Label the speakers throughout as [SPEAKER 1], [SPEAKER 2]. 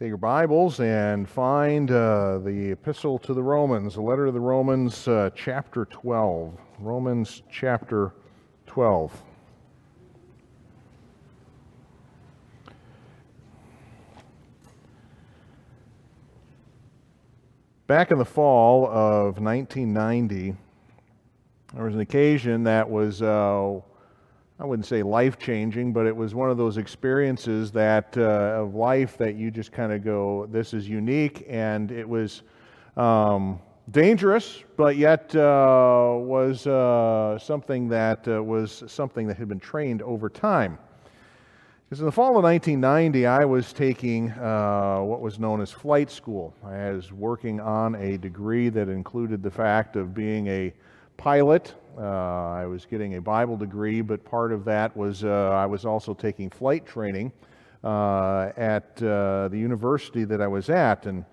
[SPEAKER 1] Take your Bibles and find uh, the Epistle to the Romans, the letter to the Romans, uh, chapter 12. Romans chapter 12. Back in the fall of 1990, there was an occasion that was uh, I wouldn't say life changing, but it was one of those experiences that uh, of life that you just kind of go, this is unique, and it was um, dangerous, but yet uh, was uh, something that uh, was something that had been trained over time. Because in the fall of 1990, I was taking uh, what was known as flight school. I was working on a degree that included the fact of being a pilot uh, I was getting a Bible degree, but part of that was uh, I was also taking flight training uh, at the university that I was at. And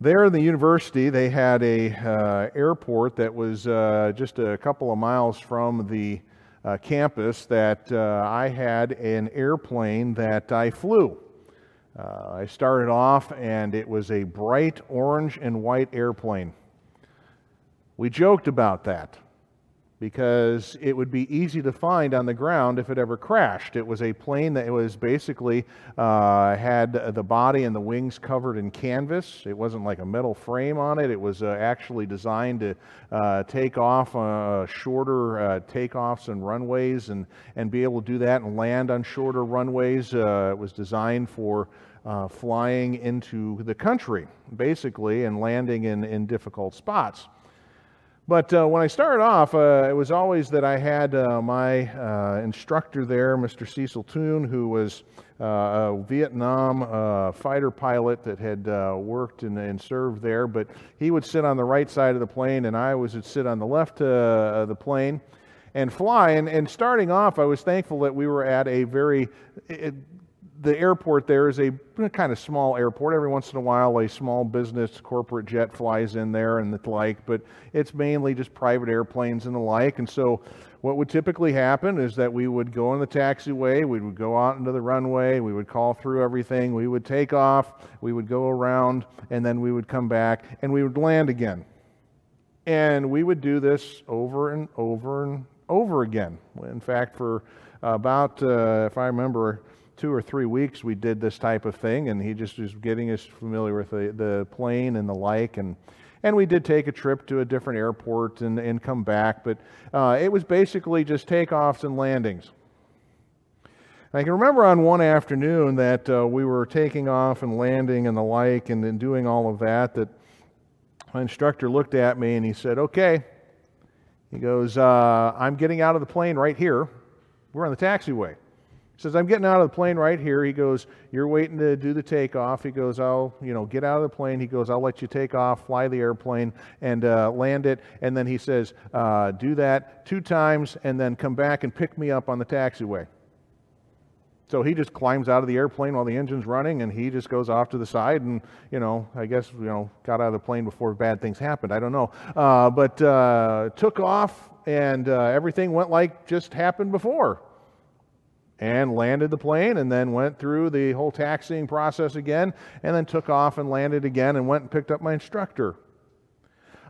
[SPEAKER 1] there in the university, they had a uh, airport that was uh, just a couple of miles from the uh, campus that I had an airplane that I flew. I started off, and it was a bright orange and white airplane. We joked about that because it would be easy to find on the ground if it ever crashed. It was a plane that was basically uh, had the body and the wings covered in canvas. It wasn't like a metal frame on it. It was uh, actually designed to uh, take off uh, shorter uh, takeoffs and runways and, and be able to do that and land on shorter runways. Uh, it was designed for flying into the country, basically, and landing in, in difficult spots. But uh, when I started off, uh, it was always that I had uh, my uh, instructor there, Mr. Cecil Toon, who was uh, a Vietnam uh, fighter pilot that had worked and, and, served there. But he would sit on the right side of the plane, and I would sit on the left of the plane and fly. And, and starting off, I was thankful that we were at a very the airport there is a kind of small airport. Every once in a while, a small business corporate jet flies in there and the like, but it's mainly just private airplanes and the like. And so, what would typically happen is that we would go on the taxiway, we would go out into the runway, we would call through everything, we would take off, we would go around, and then we would come back and we would land again. And we would do this over and over and over again. In fact, for about, uh, if I remember, two or three weeks we did this type of thing, and he just was getting us familiar with the, the plane and the like. And, and we did take a trip to a different airport and, and come back, but uh, it was basically just takeoffs and landings. I can remember on one afternoon that uh, we were taking off and landing and the like and, and doing all of that, that my instructor looked at me and he said, Okay. He goes, uh, I'm getting out of the plane right here. We're on the taxiway. He says, I'm getting out of the plane right here. He goes, You're waiting to do the takeoff. He goes, I'll, you know, get out of the plane. He goes, I'll let you take off, fly the airplane, and uh, land it. And then he says, uh, Do that two times, and then come back and pick me up on the taxiway. So he just climbs out of the airplane while the engine's running, and he just goes off to the side, and you know, I guess you know, got out of the plane before bad things happened. I don't know, uh, but uh, took off, and uh, everything went like just happened before and landed the plane and then went through the whole taxiing process again and then took off and landed again and went and picked up my instructor.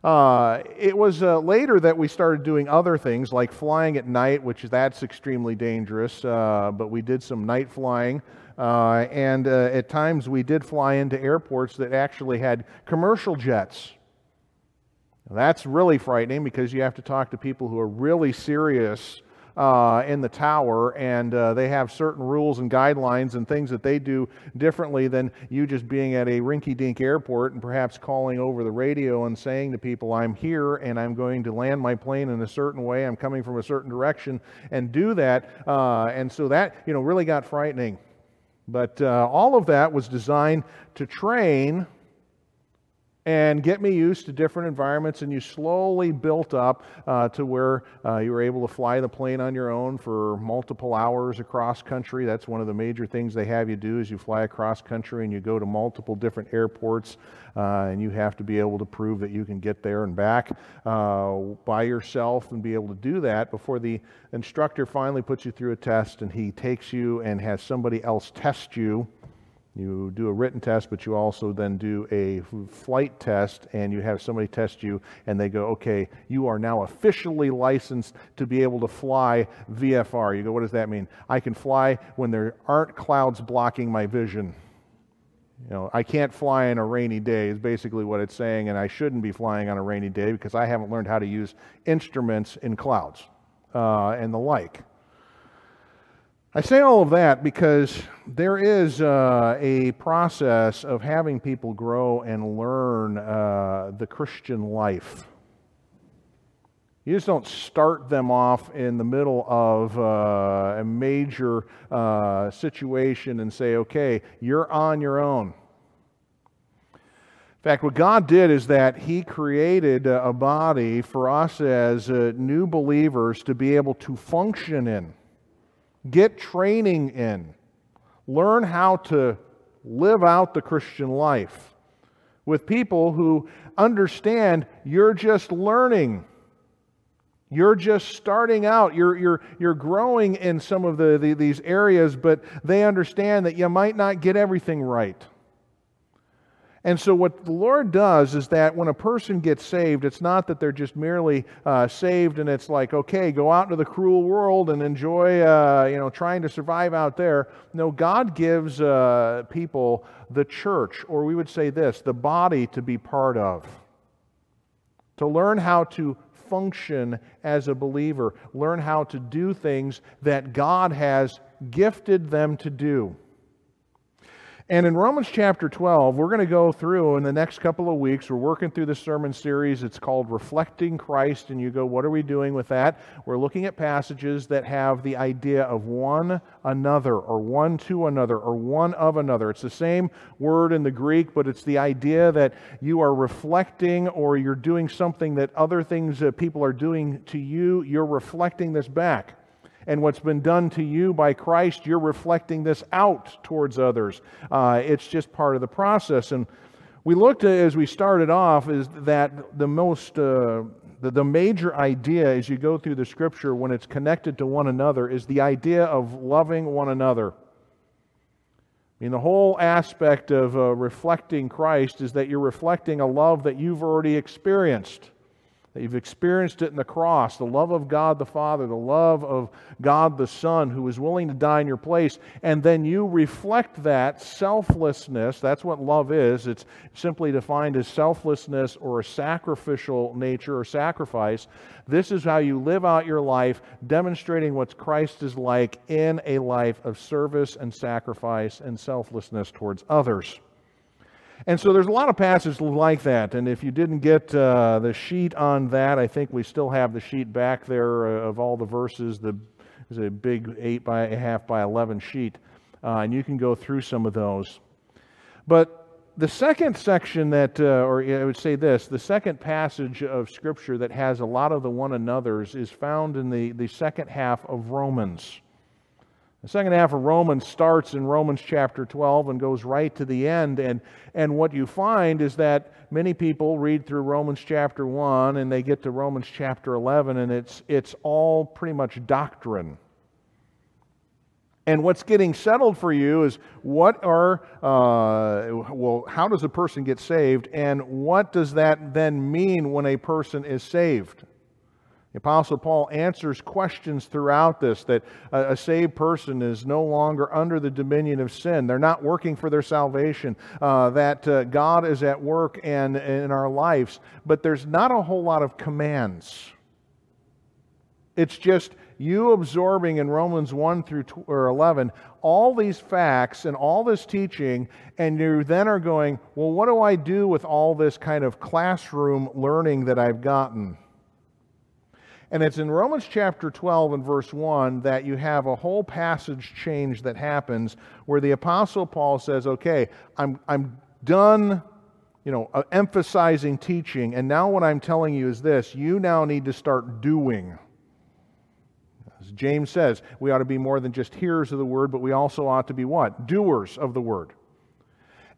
[SPEAKER 1] Uh, it was uh, later that we started doing other things like flying at night, which that's extremely dangerous, uh, but we did some night flying. Uh, and uh, at times we did fly into airports that actually had commercial jets. That's really frightening because you have to talk to people who are really serious uh, in the tower, and uh, they have certain rules and guidelines and things that they do differently than you just being at a rinky dink airport and perhaps calling over the radio and saying to people, I'm here and I'm going to land my plane in a certain way, I'm coming from a certain direction, and do that. Uh, and so that, you know, really got frightening. But uh, all of that was designed to train and get me used to different environments. And you slowly built up uh, to where uh, you were able to fly the plane on your own for multiple hours across country. That's one of the major things they have you do is you fly across country and you go to multiple different airports. Uh, and you have to be able to prove that you can get there and back uh, by yourself and be able to do that before the instructor finally puts you through a test and he takes you and has somebody else test you You do a written test, but you also then do a flight test, and you have somebody test you, and they go, okay, you are now officially licensed to be able to fly VFR. You go, what does that mean? I can fly when there aren't clouds blocking my vision. You know, I can't fly on a rainy day, is basically what it's saying, and I shouldn't be flying on a rainy day because I haven't learned how to use instruments in clouds uh, and the like. I say all of that because there is uh, a process of having people grow and learn uh, the Christian life. You just don't start them off in the middle of uh, a major uh, situation and say, okay, you're on your own. In fact, what God did is that He created a body for us as uh, new believers to be able to function in. Get training in. Learn how to live out the Christian life with people who understand you're just learning. You're just starting out. You're, you're, you're growing in some of the, the, these areas, but they understand that you might not get everything right. And so, what the Lord does is that when a person gets saved, it's not that they're just merely uh, saved and it's like, okay, go out into the cruel world and enjoy, uh, you know, trying to survive out there. No, God gives uh, people the church, or we would say this, the body to be part of, to learn how to function as a believer, learn how to do things that God has gifted them to do. And in Romans chapter 12, we're going to go through in the next couple of weeks. We're working through the sermon series. It's called Reflecting Christ. And you go, what are we doing with that? We're looking at passages that have the idea of one another, or one to another, or one of another. It's the same word in the Greek, but it's the idea that you are reflecting or you're doing something that other things that people are doing to you. You're reflecting this back and what's been done to you by Christ, you're reflecting this out towards others. Uh, it's just part of the process. And we looked at, as we started off, is that the most, uh, the, the major idea as you go through the scripture when it's connected to one another is the idea of loving one another. I mean, the whole aspect of uh, reflecting Christ is that you're reflecting a love that you've already experienced that you've experienced it in the cross, the love of God the Father, the love of God the Son, who was willing to die in your place, and then you reflect that selflessness. That's what love is. It's simply defined as selflessness or a sacrificial nature or sacrifice. This is how you live out your life, demonstrating what Christ is like in a life of service and sacrifice and selflessness towards others. And so there's a lot of passages like that. And if you didn't get uh, the sheet on that, I think we still have the sheet back there uh, of all the verses. The is a big eight by a half by eleven sheet, uh, and you can go through some of those. But the second section that, uh, or I would say this, the second passage of Scripture that has a lot of the one another's is found in the, the second half of Romans. The second half of Romans starts in Romans chapter 12 and goes right to the end. And, and what you find is that many people read through Romans chapter 1 and they get to Romans chapter 11 and it's, it's all pretty much doctrine. And what's getting settled for you is what are, uh, well, how does a person get saved? And what does that then mean when a person is saved? The Apostle Paul answers questions throughout this that a, a, saved person is no longer under the dominion of sin. They're not working for their salvation, uh, that uh, God is at work and in our lives, but there's not a whole lot of commands. It's just you absorbing in Romans 1 through or 11 all these facts and all this teaching, and you then are going, well, what do I do with all this kind of classroom learning that I've gotten? And it's in Romans chapter 12 and verse 1 that you have a whole passage change that happens where the Apostle Paul says, Okay, I'm, I'm done you know, uh, emphasizing teaching, and now what I'm telling you is this you now need to start doing. As James says, we ought to be more than just hearers of the word, but we also ought to be what? Doers of the word.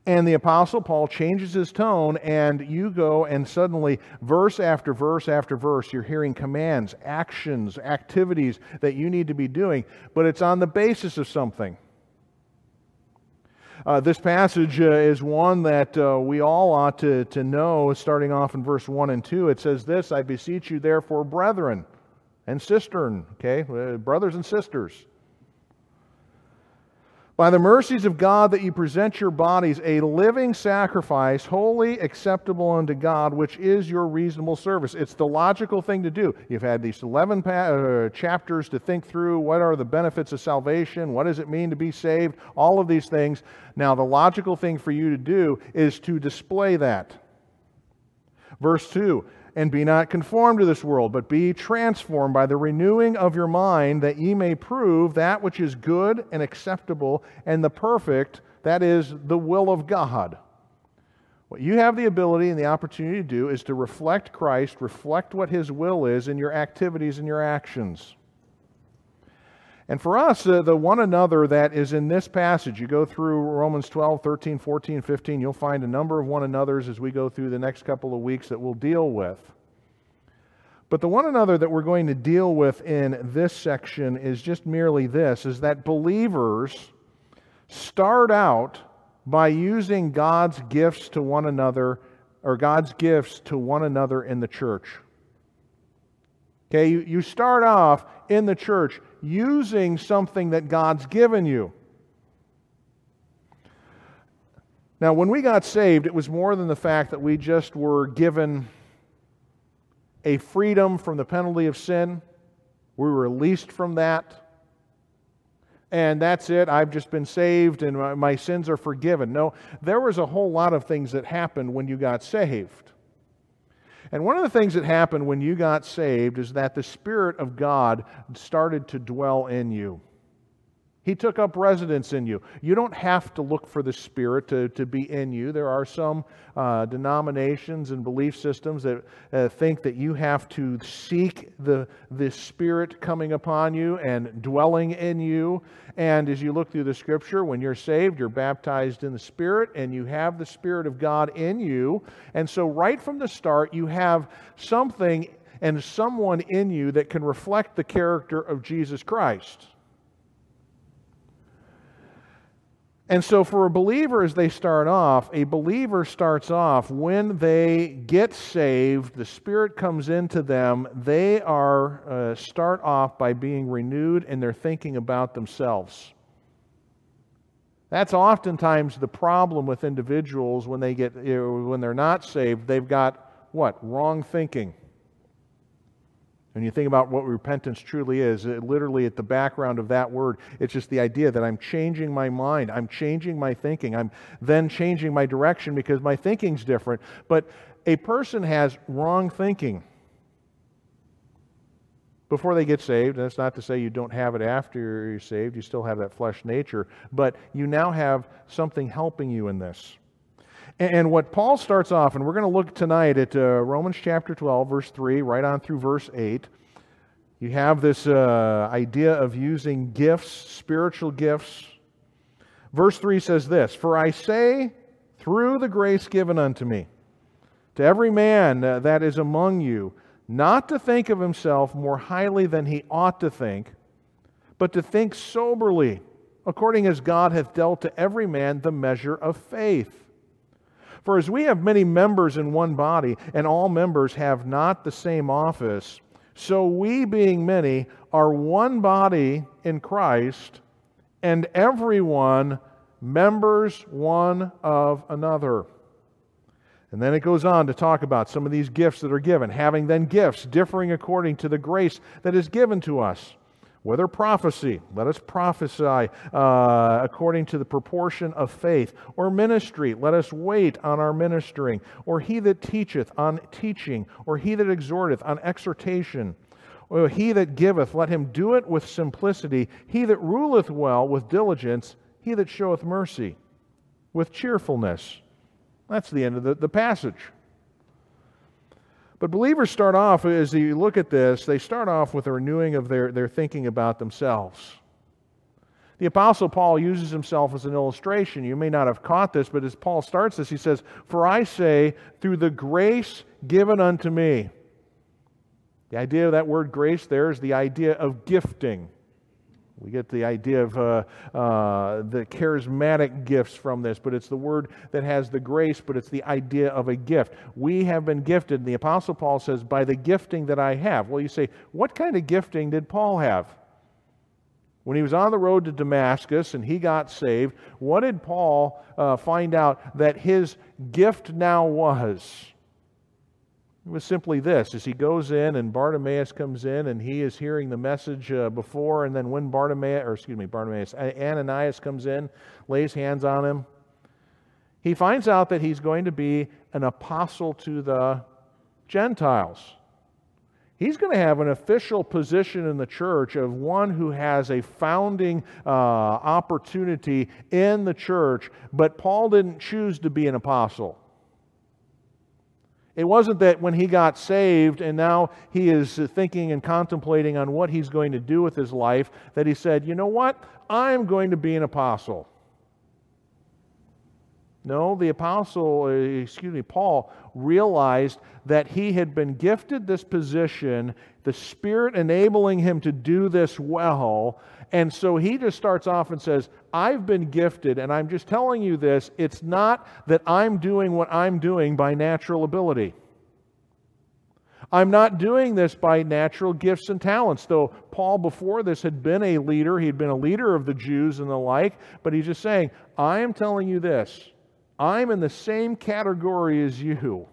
[SPEAKER 1] And the Apostle Paul changes his tone, and you go and suddenly, verse after verse after verse, you're hearing commands, actions, activities that you need to be doing, but it's on the basis of something. Uh, this passage uh, is one that uh, we all ought to, to know, starting off in verse 1 and 2. It says this I beseech you, therefore, brethren and sistern, okay, uh, brothers and sisters by the mercies of God that you present your bodies a living sacrifice, holy, acceptable unto God, which is your reasonable service. It's the logical thing to do. You've had these 11 pa- uh, chapters to think through what are the benefits of salvation, what does it mean to be saved, all of these things. Now, the logical thing for you to do is to display that. Verse 2 and be not conformed to this world, but be transformed by the renewing of your mind, that ye may prove that which is good and acceptable and the perfect, that is, the will of God. What you have the ability and the opportunity to do is to reflect Christ, reflect what His will is in your activities and your actions. And for us, uh, the one another that is in this passage, you go through Romans 12, 13, 14, 15, you'll find a number of one another's as we go through the next couple of weeks that we'll deal with. But the one another that we're going to deal with in this section is just merely this is that believers start out by using God's gifts to one another or God's gifts to one another in the church. Okay, you, you start off in the church using something that God's given you. Now, when we got saved, it was more than the fact that we just were given a freedom from the penalty of sin. We were released from that. And that's it. I've just been saved and my, sins are forgiven. No, there was a whole lot of things that happened when you got saved. And one of the things that happened when you got saved is that the Spirit of God started to dwell in you. He took up residence in you. You don't have to look for the Spirit to, to be in you. There are some uh, denominations and belief systems that uh, think that you have to seek the, the Spirit coming upon you and dwelling in you. And as you look through the Scripture, when you're saved, you're baptized in the Spirit and you have the Spirit of God in you. And so, right from the start, you have something and someone in you that can reflect the character of Jesus Christ. And so, for a believer, as they start off, a believer starts off when they get saved, the Spirit comes into them, they are uh, start off by being renewed in their thinking about themselves. That's oftentimes the problem with individuals when they get you know, when they're not saved. They've got what wrong thinking. When you think about what repentance truly is, it, literally at the background of that word, it's just the idea that I'm changing my mind, I'm changing my thinking, I'm then changing my direction because my thinking's different. But a person has wrong thinking before they get saved. And that's not to say you don't have it after you're saved, you still have that flesh nature, but you now have something helping you in this. And what Paul starts off, and we're going to look tonight at uh, Romans chapter 12, verse 3, right on through verse 8. You have this uh, idea of using gifts, spiritual gifts. Verse 3 says this For I say, through the grace given unto me, to every man uh, that is among you, not to think of himself more highly than he ought to think, but to think soberly, according as God hath dealt to every man the measure of faith. For as we have many members in one body, and all members have not the same office, so we, being many, are one body in Christ, and everyone members one of another. And then it goes on to talk about some of these gifts that are given, having then gifts differing according to the grace that is given to us. Whether prophecy, let us prophesy uh, according to the proportion of faith, or ministry, let us wait on our ministering, or he that teacheth on teaching, or he that exhorteth on exhortation. Or he that giveth, let him do it with simplicity. He that ruleth well with diligence, he that showeth mercy with cheerfulness. That's the end of the, the passage. But believers start off, as you look at this, they start off with a renewing of their, their thinking about themselves. The Apostle Paul uses himself as an illustration. You may not have caught this, but as Paul starts this, he says, For I say, through the grace given unto me. The idea of that word grace there is the idea of gifting. We get the idea of uh, uh, the charismatic gifts from this, but it's the word that has the grace, but it's the idea of a gift. We have been gifted. And the Apostle Paul says, by the gifting that I have. Well, you say, what kind of gifting did Paul have? When he was on the road to Damascus and he got saved, what did Paul uh, find out that his gift now was? It was simply this as he goes in and Bartimaeus comes in and he is hearing the message uh, before, and then when Bartimaeus, or excuse me, Bartimaeus, Ananias comes in, lays hands on him, he finds out that he's going to be an apostle to the Gentiles. He's going to have an official position in the church of one who has a founding uh, opportunity in the church, but Paul didn't choose to be an apostle. It wasn't that when he got saved and now he is thinking and contemplating on what he's going to do with his life that he said, you know what? I'm going to be an apostle. No, the apostle, uh, excuse me, Paul realized that he had been gifted this position, the Spirit enabling him to do this well. And so he just starts off and says, I've been gifted, and I'm just telling you this. It's not that I'm doing what I'm doing by natural ability. I'm not doing this by natural gifts and talents, though Paul before this had been a leader. He had been a leader of the Jews and the like, but he's just saying, I am telling you this. I'm in the same category as you.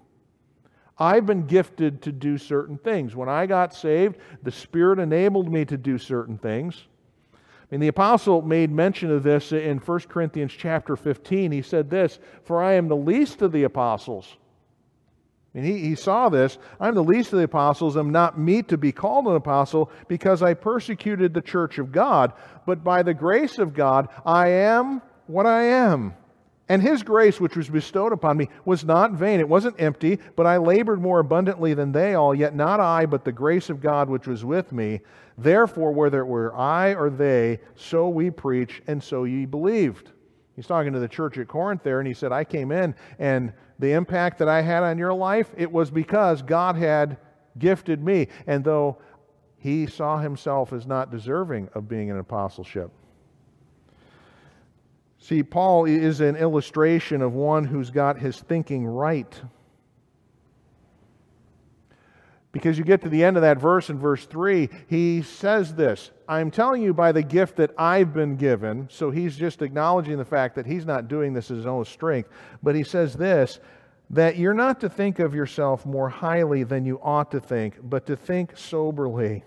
[SPEAKER 1] I've been gifted to do certain things. When I got saved, the Spirit enabled me to do certain things. And the apostle made mention of this in 1 Corinthians chapter 15. He said this, For I am the least of the apostles. And he, he saw this. I'm the least of the apostles, I'm not meet to be called an apostle because I persecuted the church of God. But by the grace of God, I am what I am. And his grace, which was bestowed upon me, was not vain. It wasn't empty, but I labored more abundantly than they all, yet not I, but the grace of God which was with me. Therefore, whether it were I or they, so we preach, and so ye believed. He's talking to the church at Corinth there, and he said, I came in, and the impact that I had on your life, it was because God had gifted me. And though he saw himself as not deserving of being an apostleship, See, Paul is an illustration of one who's got his thinking right. Because you get to the end of that verse in verse 3, he says this I'm telling you by the gift that I've been given. So he's just acknowledging the fact that he's not doing this as his own strength. But he says this that you're not to think of yourself more highly than you ought to think, but to think soberly.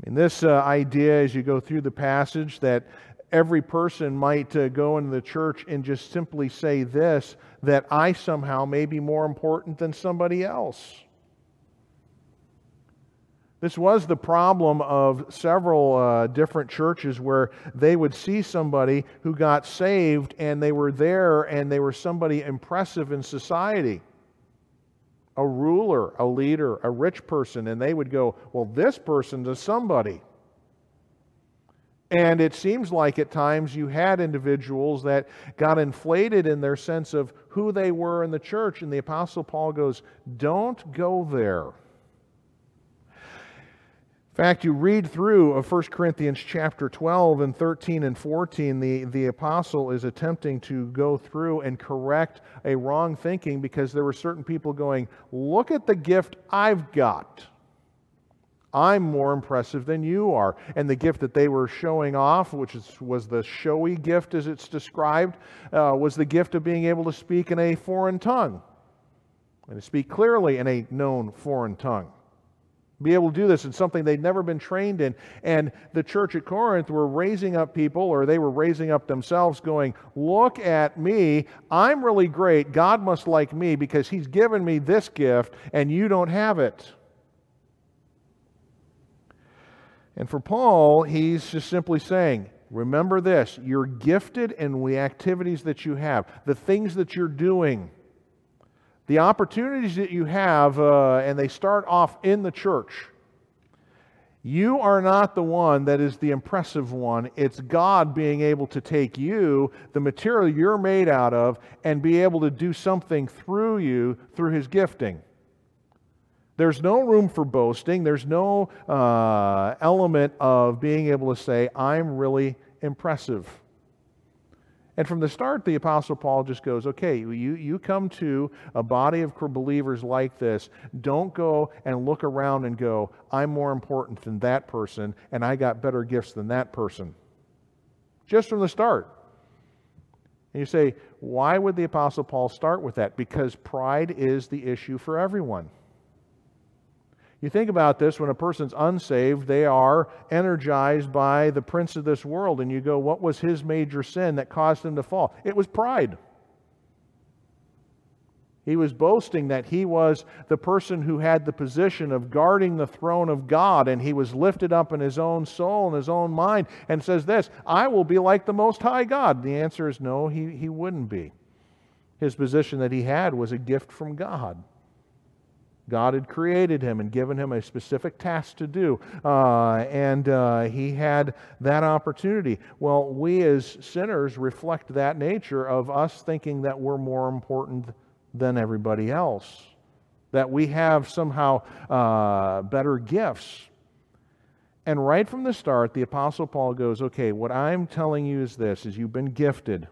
[SPEAKER 1] I mean, this uh, idea, as you go through the passage, that every person might uh, go into the church and just simply say this that I somehow may be more important than somebody else. This was the problem of several uh, different churches where they would see somebody who got saved and they were there and they were somebody impressive in society a ruler, a leader, a rich person, and they would go, Well, this person's a somebody. And it seems like at times you had individuals that got inflated in their sense of who they were in the church. And the Apostle Paul goes, Don't go there. In fact, you read through of 1 Corinthians chapter 12 and 13 and 14, the, the apostle is attempting to go through and correct a wrong thinking because there were certain people going, Look at the gift I've got. I'm more impressive than you are. And the gift that they were showing off, which is, was the showy gift as it's described, uh, was the gift of being able to speak in a foreign tongue and to speak clearly in a known foreign tongue. Be able to do this in something they'd never been trained in. And the church at Corinth were raising up people, or they were raising up themselves, going, Look at me. I'm really great. God must like me because He's given me this gift, and you don't have it. And for Paul, he's just simply saying, remember this you're gifted in the activities that you have, the things that you're doing, the opportunities that you have, uh, and they start off in the church. You are not the one that is the impressive one. It's God being able to take you, the material you're made out of, and be able to do something through you through His gifting. There's no room for boasting. There's no uh, element of being able to say, I'm really impressive. And from the start, the Apostle Paul just goes, okay, you, you come to a body of believers like this. Don't go and look around and go, I'm more important than that person, and I got better gifts than that person. Just from the start. And you say, why would the Apostle Paul start with that? Because pride is the issue for everyone. You think about this when a person's unsaved, they are energized by the prince of this world, and you go, What was his major sin that caused him to fall? It was pride. He was boasting that he was the person who had the position of guarding the throne of God, and he was lifted up in his own soul and his own mind, and says this I will be like the Most High God. The answer is no, he, he wouldn't be. His position that he had was a gift from God. God had created him and given him a specific task to do, uh, and uh, he had that opportunity. Well, we as sinners reflect that nature of us thinking that we're more important than everybody else, that we have somehow uh, better gifts. And right from the start, the Apostle Paul goes, okay, what I'm telling you is this, is you've been gifted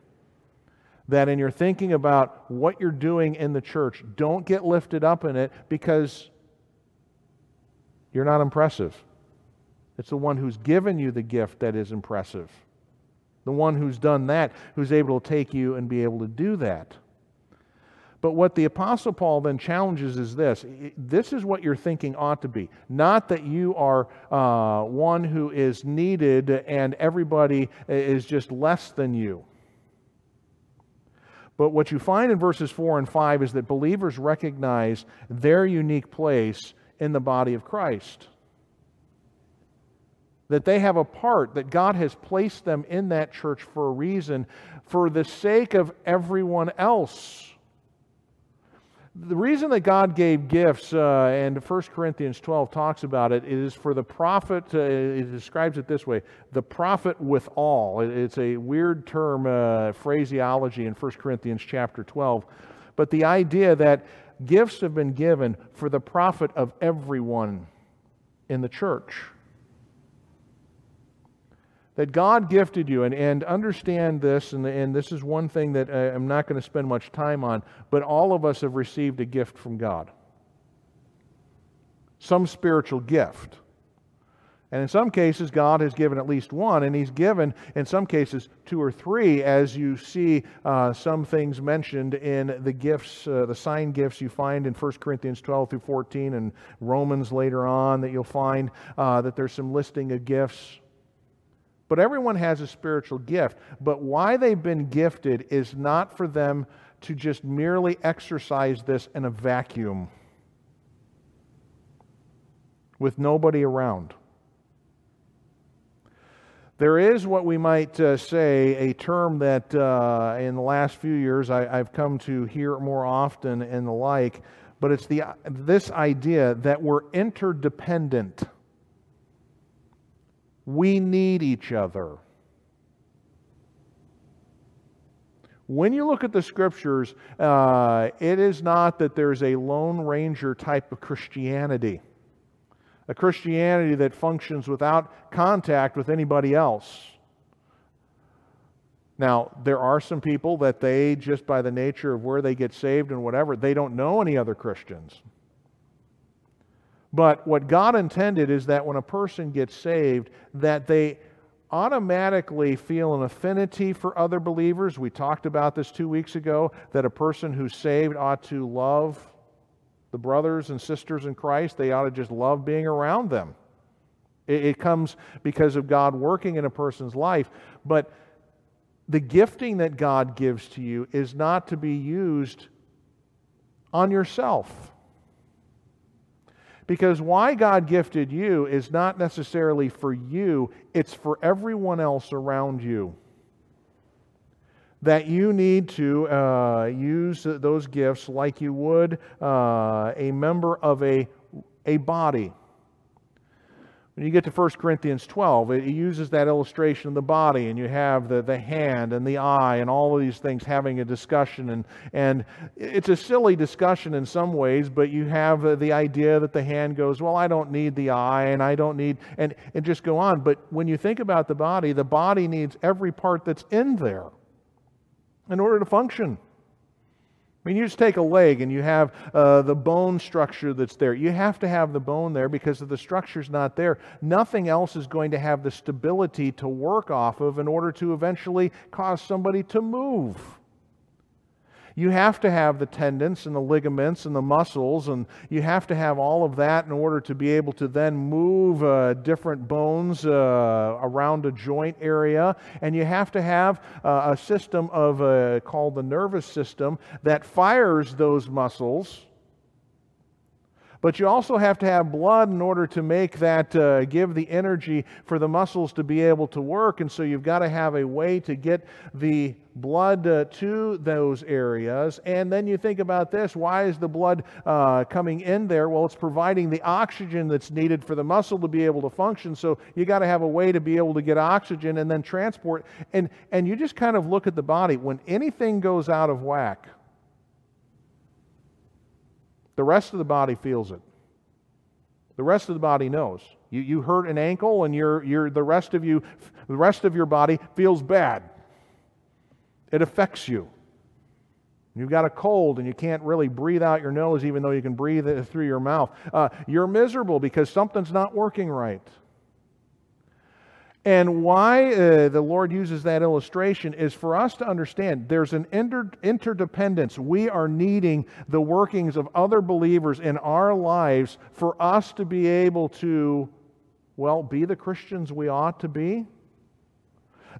[SPEAKER 1] that in your thinking about what you're doing in the church, don't get lifted up in it because you're not impressive. It's the one who's given you the gift that is impressive. The one who's done that, who's able to take you and be able to do that. But what the Apostle Paul then challenges is this this is what your thinking ought to be. Not that you are uh, one who is needed and everybody is just less than you. But what you find in verses 4 and 5 is that believers recognize their unique place in the body of Christ. That they have a part, that God has placed them in that church for a reason, for the sake of everyone else the reason that God gave gifts, uh, and 1 Corinthians 12 talks about it, is for the profit, uh, it describes it this way the profit with all. It's a weird term, uh, phraseology in 1 Corinthians chapter 12. But the idea that gifts have been given for the profit of everyone in the church that God gifted you, and, and understand this, and, and this is one thing that uh, I'm not going to spend much time on, but all of us have received a gift from God. Some spiritual gift. And in some cases, God has given at least one, and He's given, in some cases, two or three, as you see uh, some things mentioned in the gifts, uh, the sign gifts you find in 1 Corinthians 12 through 14 and Romans later on, that you'll find uh, that there's some listing of gifts. But everyone has a spiritual gift. But why they've been gifted is not for them to just merely exercise this in a vacuum with nobody around. There is what we might uh, say a term that uh, in the last few years I, have come to hear more often and the like, but it's the, this idea that we're interdependent. We need each other. When you look at the scriptures, uh, it is not that there's a Lone Ranger type of Christianity, a Christianity that functions without contact with anybody else. Now, there are some people that they, just by the nature of where they get saved and whatever, they don't know any other Christians. But what God intended is that when a person gets saved, that they automatically feel an affinity for other believers. We talked about this two weeks ago that a person who's saved ought to love the brothers and sisters in Christ. They ought to just love being around them. It, it comes because of God working in a person's life. But the gifting that God gives to you is not to be used on yourself. Because why God gifted you is not necessarily for you, it's for everyone else around you. That you need to uh, use those gifts like you would uh, a member of a, a body. When you get to 1 Corinthians 12, it uses that illustration of the body, and you have the, the hand and the eye and all of these things having a discussion. And, and it's a silly discussion in some ways, but you have the idea that the hand goes, Well, I don't need the eye, and I don't need, and, and just go on. But when you think about the body, the body needs every part that's in there in order to function. I mean, you just take a leg and you have uh, the bone structure that's there. You have to have the bone there because if the structure's not there, nothing else is going to have the stability to work off of in order to eventually cause somebody to move. You have to have the tendons and the ligaments and the muscles, and you have to have all of that in order to be able to then move uh, different bones uh, around a joint area. And you have to have uh, a system of uh, called the nervous system that fires those muscles but you also have to have blood in order to make that, uh, give the energy for the muscles to be able to work. And so you've got to have a way to get the blood uh, to those areas. And then you think about this why is the blood uh, coming in there? Well, it's providing the oxygen that's needed for the muscle to be able to function. So you got to have a way to be able to get oxygen and then transport. And, and you just kind of look at the body. When anything goes out of whack, the rest of the body feels it. The rest of the body knows. You, you hurt an ankle and you're, you're, the, rest of you, the rest of your body feels bad. It affects you. You've got a cold and you can't really breathe out your nose even though you can breathe it through your mouth. Uh, you're miserable because something's not working right. And why uh, the Lord uses that illustration is for us to understand there's an inter- interdependence. We are needing the workings of other believers in our lives for us to be able to, well, be the Christians we ought to be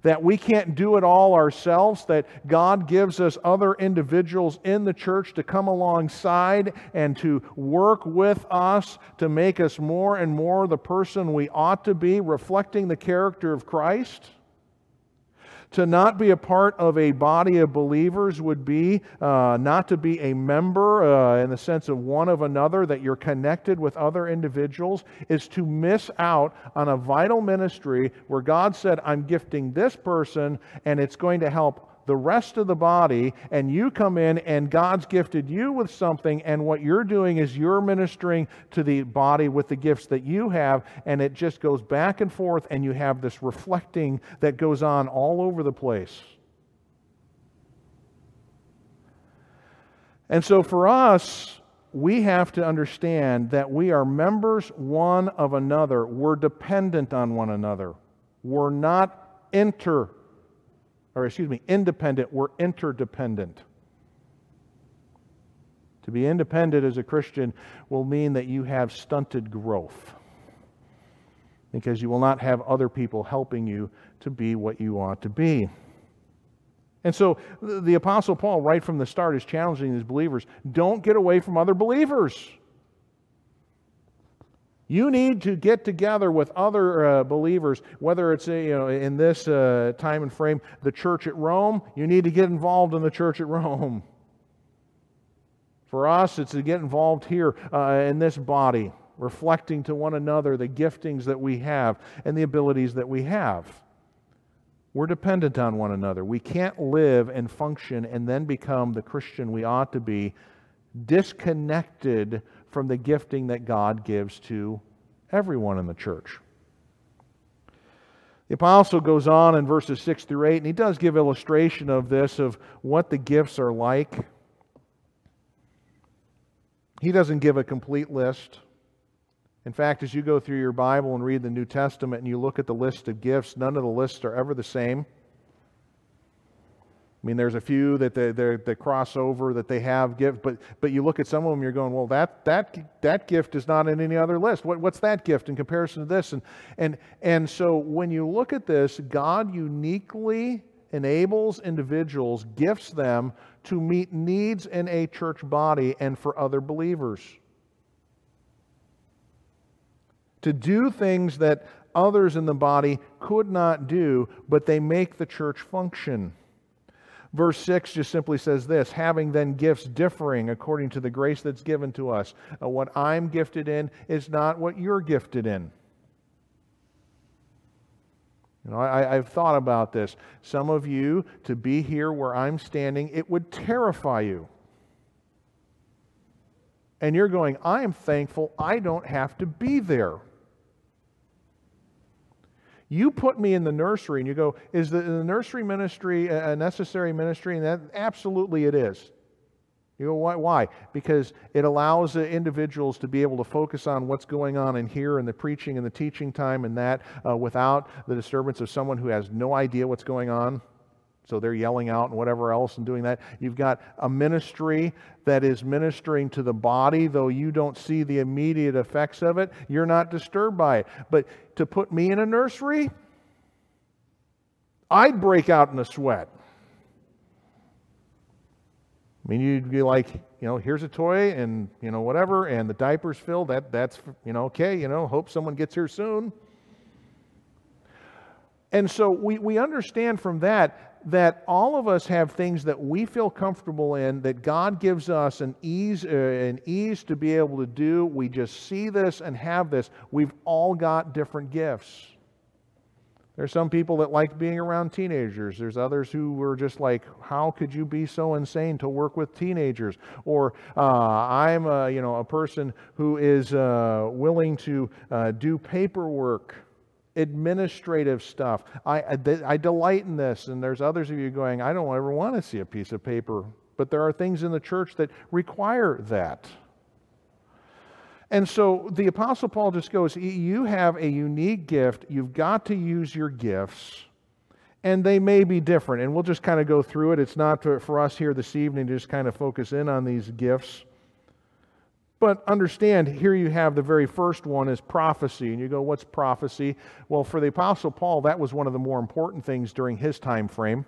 [SPEAKER 1] that we can't do it all ourselves, that God gives us other individuals in the church to come alongside and to work with us to make us more and more the person we ought to be, reflecting the character of Christ. To not be a part of a body of believers would be uh, not to be a member uh, in the sense of one of another, that you're connected with other individuals, is to miss out on a vital ministry where God said, I'm gifting this person and it's going to help the rest of the body, and you come in and God's gifted you with something, and what you're doing is you're ministering to the body with the gifts that you have, and it just goes back and forth, and you have this reflecting that goes on all over the place. And so for us, we have to understand that we are members one of another. We're dependent on one another. We're not inter or excuse me, independent, we're interdependent. To be independent as a Christian will mean that you have stunted growth because you will not have other people helping you to be what you ought to be. And so the Apostle Paul, right from the start, is challenging these believers don't get away from other believers. You need to get together with other uh, believers, whether it's you know, in this uh, time and frame, the church at Rome, you need to get involved in the church at Rome. For us, it's to get involved here uh, in this body, reflecting to one another the giftings that we have and the abilities that we have. We're dependent on one another. We can't live and function and then become the Christian we ought to be disconnected from the gifting that God gives to everyone in the church. The apostle goes on in verses 6 through 8, and he does give illustration of this, of what the gifts are like. He doesn't give a complete list. In fact, as you go through your Bible and read the New Testament and you look at the list of gifts, none of the lists are ever the same. I mean, there's a few that they, they cross over that they have gift, but, but you look at some of them, you're going, well, that, that, that gift is not in any other list. What, what's that gift in comparison to this? And, and, and so when you look at this, God uniquely enables individuals, gifts them to meet needs in a church body and for other believers. To do things that others in the body could not do, but they make the church function. Verse 6 just simply says this having then gifts differing according to the grace that's given to us. Uh, what I'm gifted in is not what you're gifted in. You know, I, have thought about this. Some of you, to be here where I'm standing, it would terrify you. And you're going, I am thankful I don't have to be there. You put me in the nursery and you go, is the, the nursery ministry a necessary ministry? And that absolutely it is. You go, why? why? Because it allows individuals to be able to focus on what's going on in here and the preaching and the teaching time and that uh, without the disturbance of someone who has no idea what's going on. So they're yelling out and whatever else and doing that. You've got a ministry that is ministering to the body, though you don't see the immediate effects of it. You're not disturbed by it. But to put me in a nursery, I'd break out in a sweat. I mean, you'd be like, you know, here's a toy and, you know, whatever, and the diaper's filled. That, that's, you know, okay, you know, hope someone gets here soon. And so we, we understand from that that all of us have things that we feel comfortable in, that God gives us an ease, uh, an ease to be able to do. We just see this and have this. We've all got different gifts. There's some people that like being around teenagers. There's others who were just like, "How could you be so insane to work with teenagers?" Or uh, I'm a you know a person who is uh, willing to uh, do paperwork, administrative stuff. I, I, delight in this. And there's others of you going, "I don't ever want to see a piece of paper." But there are things in the church that require that. And so the Apostle Paul just goes, You have a unique gift. You've got to use your gifts. And they may be different. And we'll just kind of go through it. It's not for us here this evening to just kind of focus in on these gifts. But understand, here you have the very first one is prophecy. And you go, What's prophecy? Well, for the Apostle Paul, that was one of the more important things during his time frame.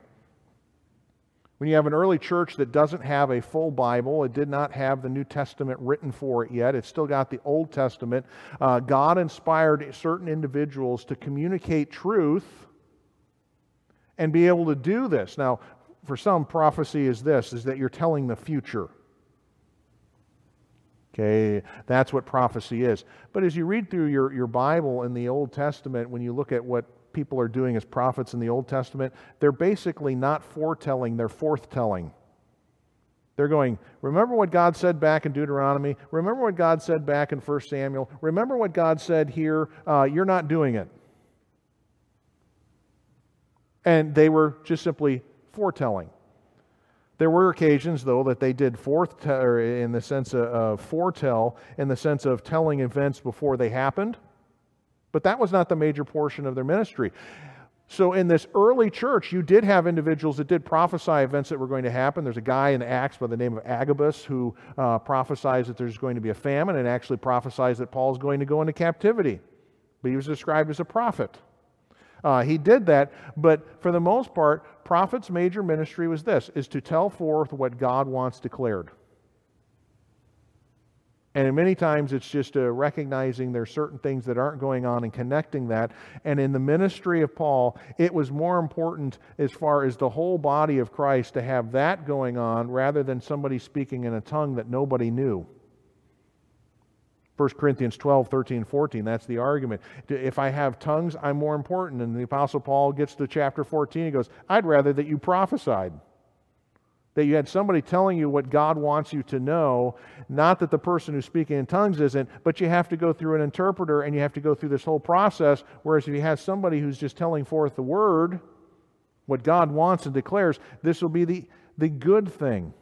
[SPEAKER 1] When you have an early church that doesn't have a full Bible, it did not have the New Testament written for it yet, it's still got the Old Testament. Uh, God inspired certain individuals to communicate truth and be able to do this. Now, for some, prophecy is this, is that you're telling the future. Okay, that's what prophecy is. But as you read through your, your Bible in the Old Testament, when you look at what people are doing as prophets in the Old Testament, they're basically not foretelling, they're forthtelling. They're going, remember what God said back in Deuteronomy? Remember what God said back in 1 Samuel? Remember what God said here? Uh, you're not doing it. And they were just simply foretelling. There were occasions, though, that they did forth in the sense of foretell, in the sense of telling events before they happened. But that was not the major portion of their ministry. So, in this early church, you did have individuals that did prophesy events that were going to happen. There's a guy in Acts by the name of Agabus who uh, prophesies that there's going to be a famine and actually prophesies that Paul is going to go into captivity. But he was described as a prophet. Uh, he did that, but for the most part, prophet's major ministry was this: is to tell forth what God wants declared. And many times it's just uh, recognizing there's certain things that aren't going on and connecting that. And in the ministry of Paul, it was more important as far as the whole body of Christ to have that going on rather than somebody speaking in a tongue that nobody knew. 1 Corinthians 12, 13, 14, that's the argument. If I have tongues, I'm more important. And the Apostle Paul gets to chapter 14, he goes, I'd rather that you prophesied that you had somebody telling you what God wants you to know, not that the person who's speaking in tongues isn't, but you have to go through an interpreter and you have to go through this whole process. Whereas if you have somebody who's just telling forth the word, what God wants and declares, this will be the, the good thing.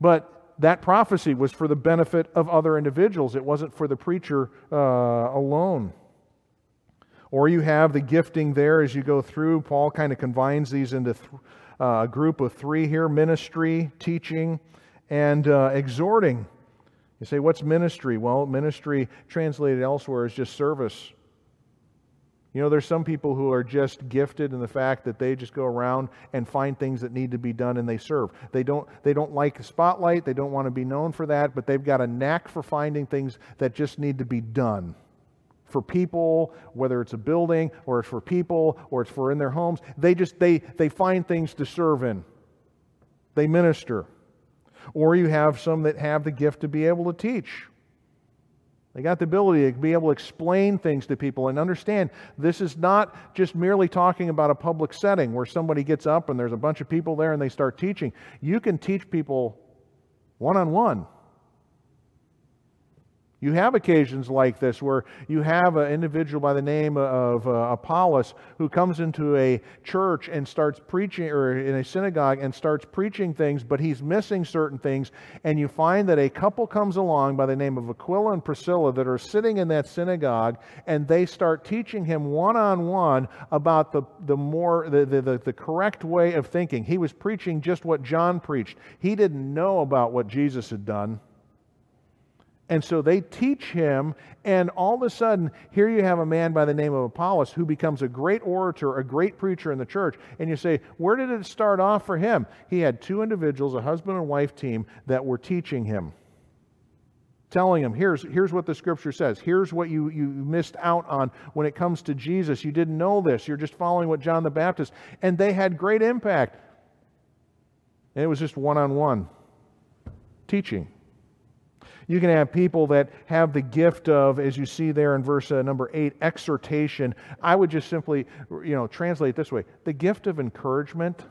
[SPEAKER 1] But that prophecy was for the benefit of other individuals, it wasn't for the preacher uh, alone. Or you have the gifting there as you go through. Paul kind of combines these into th- uh, a group of three here ministry, teaching, and uh, exhorting. You say, what's ministry? Well, ministry translated elsewhere is just service. You know, there's some people who are just gifted in the fact that they just go around and find things that need to be done and they serve. They don't, they don't like the spotlight, they don't want to be known for that, but they've got a knack for finding things that just need to be done for people, whether it's a building or it's for people or it's for in their homes. They just they they find things to serve in. They minister. Or you have some that have the gift to be able to teach. They got the ability to be able to explain things to people and understand this is not just merely talking about a public setting where somebody gets up and there's a bunch of people there and they start teaching. You can teach people one on one. You have occasions like this where you have an individual by the name of uh, Apollos who comes into a church and starts preaching, or in a synagogue and starts preaching things, but he's missing certain things. And you find that a couple comes along by the name of Aquila and Priscilla that are sitting in that synagogue, and they start teaching him one on one about the, the more the, the, the, the correct way of thinking. He was preaching just what John preached. He didn't know about what Jesus had done. And so they teach him, and all of a sudden, here you have a man by the name of Apollos who becomes a great orator, a great preacher in the church. And you say, where did it start off for him? He had two individuals, a husband and wife team, that were teaching him. Telling him, here's, here's what the scripture says. Here's what you, you missed out on when it comes to Jesus. You didn't know this. You're just following what John the Baptist. And they had great impact. And it was just one on one teaching. You can have people that have the gift of, as you see there in verse uh, number eight, exhortation. I would just simply, you know, translate this way the gift of encouragement.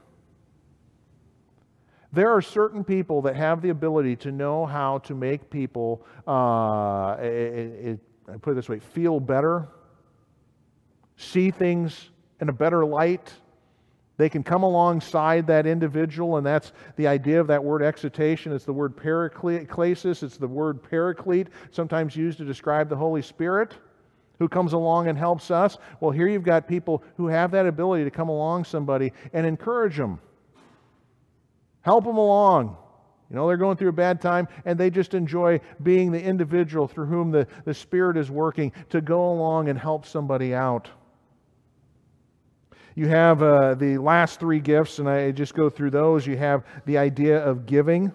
[SPEAKER 1] There are certain people that have the ability to know how to make people, uh, it, it, I put it this way, feel better, see things in a better light they can come alongside that individual, and that's the idea of that word exhortation. It's the word paraklesis, it's the word paraclete, sometimes used to describe the Holy Spirit who comes along and helps us. Well, here you've got people who have that ability to come along somebody and encourage them, help them along. You know, they're going through a bad time and they just enjoy being the individual through whom the, the Spirit is working to go along and help somebody out. You have uh, the last three gifts, and I just go through those. You have the idea of giving.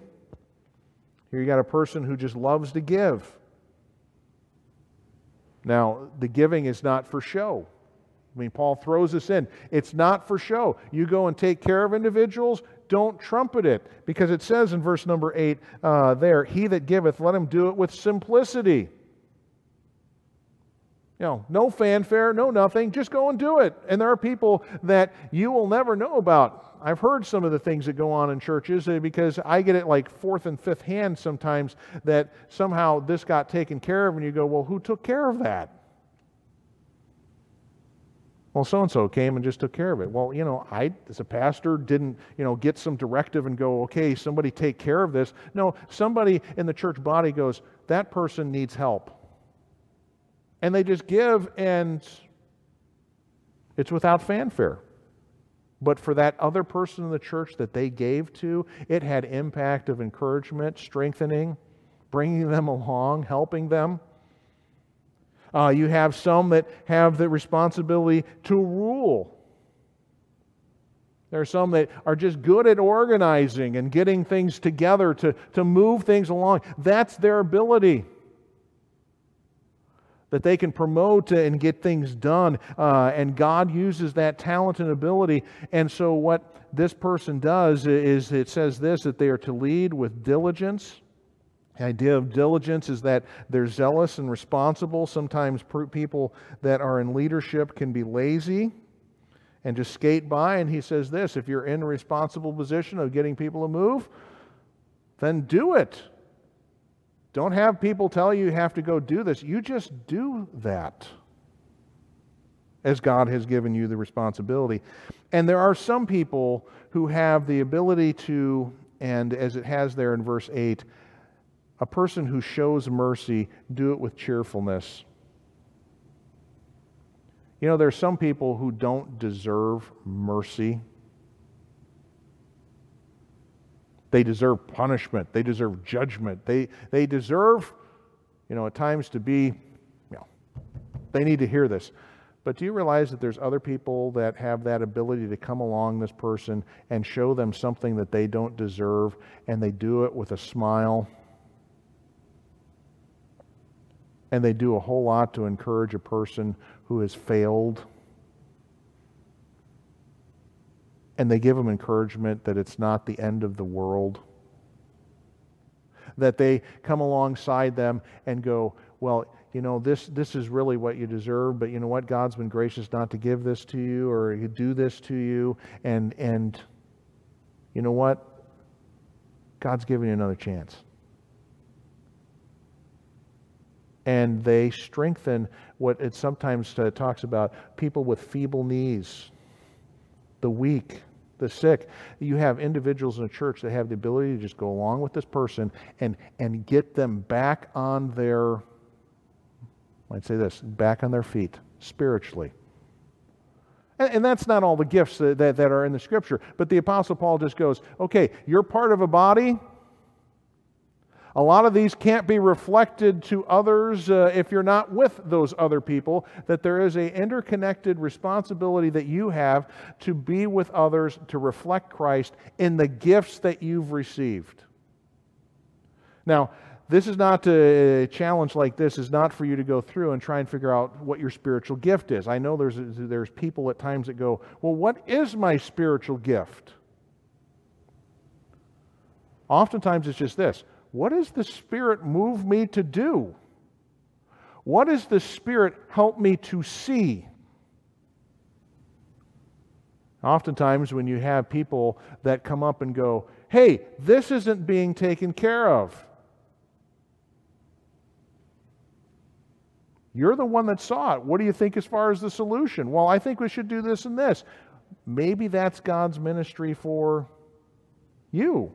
[SPEAKER 1] Here you got a person who just loves to give. Now, the giving is not for show. I mean, Paul throws this in. It's not for show. You go and take care of individuals, don't trumpet it. Because it says in verse number 8 uh, there, He that giveth, let him do it with simplicity. Know, no fanfare, no nothing, just go and do it. And there are people that you will never know about. I've heard some of the things that go on in churches uh, because I get it like fourth and fifth hand sometimes that somehow this got taken care of, and you go, well, who took care of that? Well, so and so came and just took care of it. Well, you know, I, as a pastor, didn't, you know, get some directive and go, okay, somebody take care of this. No, somebody in the church body goes, that person needs help and they just give, and it's without fanfare. But for that other person in the church that they gave to, it had impact of encouragement, strengthening, bringing them along, helping them. Uh, you have some that have the responsibility to rule. There are some that are just good at organizing and getting things together to, to move things along. That's their ability that they can promote and get things done. Uh, and God uses that talent and ability. And so, what this person does is it says this that they are to lead with diligence. The idea of diligence is that they're zealous and responsible. Sometimes people that are in leadership can be lazy and just skate by. And he says this if you're in a responsible position of getting people to move, then do it. Don't have people tell you you have to go do this. You just do that as God has given you the responsibility. And there are some people who have the ability to, and as it has there in verse 8, a person who shows mercy, do it with cheerfulness. You know, there are some people who don't deserve mercy. They deserve punishment. They deserve judgment. They, they deserve, you know, at times to be, you know, they need to hear this. But do you realize that there's other people that have that ability to come along this person and show them something that they don't deserve, and they do it with a smile? And they do a whole lot to encourage a person who has failed and they give them encouragement that it's not the end of the world. That they come alongside them and go, well, you know, this, this is really what you deserve, but you know what? God's been gracious not to give this to you or do this to you. And, and you know what? God's giving you another chance. And they strengthen what it sometimes uh, talks about people with feeble knees, the weak, the sick. You have individuals in a church that have the ability to just go along with this person and, and get them back on their I'd say this back on their feet spiritually. And, that's not all the gifts that, that, that are in the scripture, but the Apostle Paul just goes, okay, you're part of a body. A lot of these can't be reflected to others uh, if you're not with those other people, that there is a interconnected responsibility that you have to be with others to reflect Christ in the gifts that you've received. Now, this is not a challenge like this is not for you to go through and try and figure out what your spiritual gift is. I know there's there's people at times that go, "Well, what is my spiritual gift?" Oftentimes it's just this. What does the Spirit move me to do? What does the Spirit help me to see? Oftentimes, when you have people that come up and go, hey, this isn't being taken care of, You're the one that saw it. What do you think as far as the solution? Well, I think we should do this and this. Maybe that's God's ministry for you.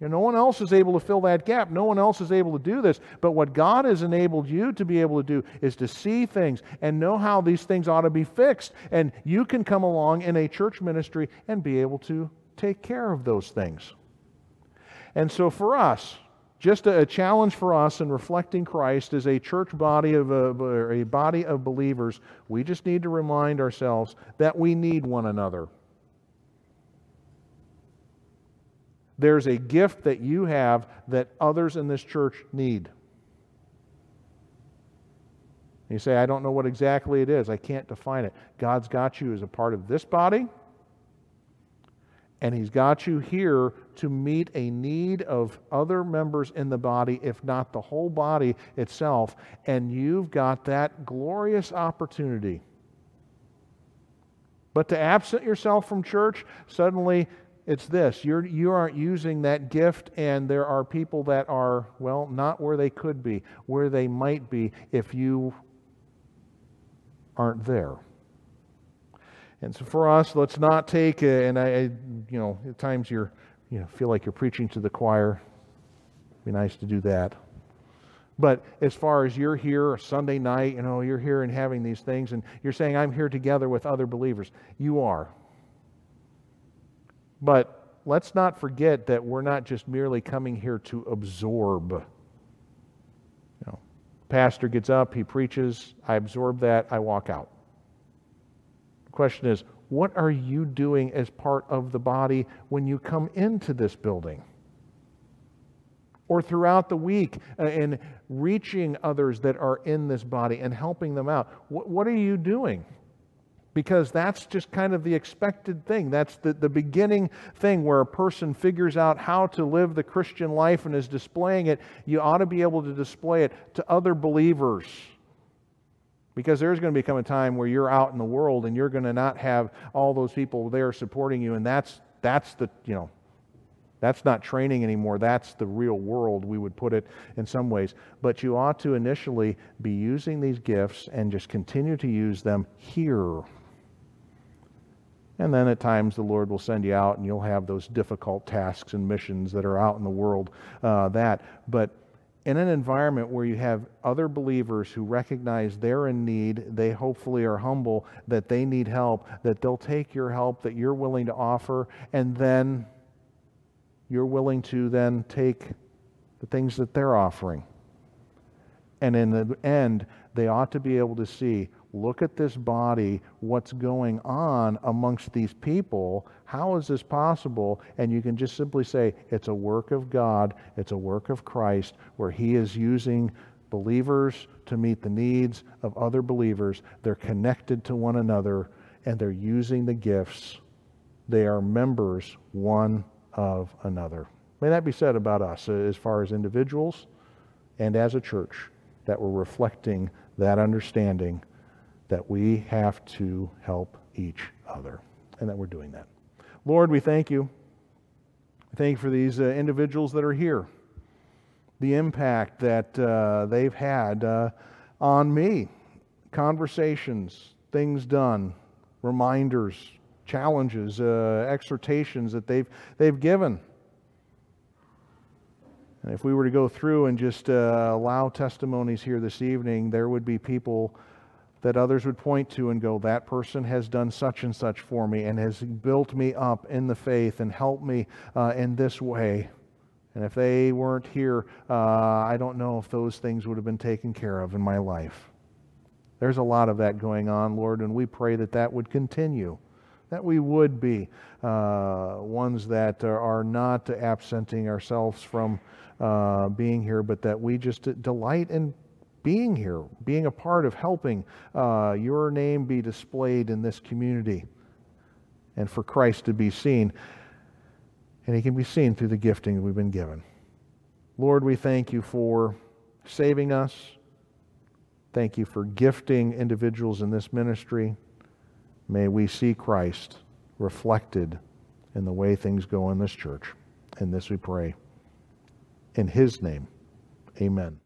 [SPEAKER 1] No one else is able to fill that gap. No one else is able to do this. But what God has enabled you to be able to do is to see things and know how these things ought to be fixed. And you can come along in a church ministry and be able to take care of those things. And so for us, just a, challenge for us in reflecting Christ as a church body of a, uh, a body of believers. We just need to remind ourselves that we need one another. There's a gift that you have that others in this church need. You say, I don't know what exactly it is. I can't define it. God's got you as a part of this body and He's got you here to meet a need of other members in the body, if not the whole body itself. And you've got that glorious opportunity. But to absent yourself from church, suddenly it's this you're, you aren't using that gift, and there are people that are, well, not where they could be, where they might be if you aren't there. And so for us, let's not take, a, and I, I, you know, at times you're, you know, feel like you're preaching to the choir. Be nice to do that. But as far as you're here Sunday night, you know, you're here and having these things, and you're saying, I'm here together with other believers. You are. But let's not forget that we're not just merely coming here to absorb. You know, pastor gets up, he preaches, I absorb that, I walk out. The question is, what are you doing as part of the body when you come into this building? Or throughout the week uh, in reaching others that are in this body and helping them out? What, what are you doing? Because that's just kind of the expected thing. That's the, the beginning thing where a person figures out how to live the Christian life and is displaying it. You ought to be able to display it to other believers because there's going to become a time where you're out in the world and you're going to not have all those people there supporting you. And that's, that's the, you know, that's not training anymore. That's the real world, we would put it in some ways. But you ought to initially be using these gifts and just continue to use them here. And then at times the Lord will send you out and you'll have those difficult tasks and missions that are out in the world. Uh, that. But in an environment where you have other believers who recognize they're in need, they hopefully are humble that they need help, that they'll take your help that you're willing to offer, and then you're willing to then take the things that they're offering. And in the end, they ought to be able to see look at this body, what's going on amongst these people. How is this possible? And you can just simply say, it's a work of God, it's a work of Christ, where He is using believers to meet the needs of other believers. They're connected to one another, and they're using the gifts. They are members one of another. May that be said about us uh, as far as individuals and as a church. that we're reflecting that understanding that we have to help each other and that we're doing that. Lord, we thank you. Thank you for these uh, individuals that are here, the impact that uh, they've had uh, on me, conversations, things done, reminders, challenges, uh, exhortations that they've, they've given. And if we were to go through and just uh, allow testimonies here this evening, there would be people that others would point to and go, That person has done such and such for me and has built me up in the faith and helped me uh, in this way. And if they weren't here, uh, I don't know if those things would have been taken care of in my life. There's a lot of that going on, Lord, and we pray that that would continue, that we would be uh, ones that are not absenting ourselves from uh, being here, but that we just delight in being here, being a part of helping uh, your name be displayed in this community and for Christ to be seen. And he can be seen through the gifting we've been given. Lord, we thank you for saving us. Thank you for gifting individuals in this ministry. May we see Christ reflected in the way things go in this church. In this we pray. In his name, amen.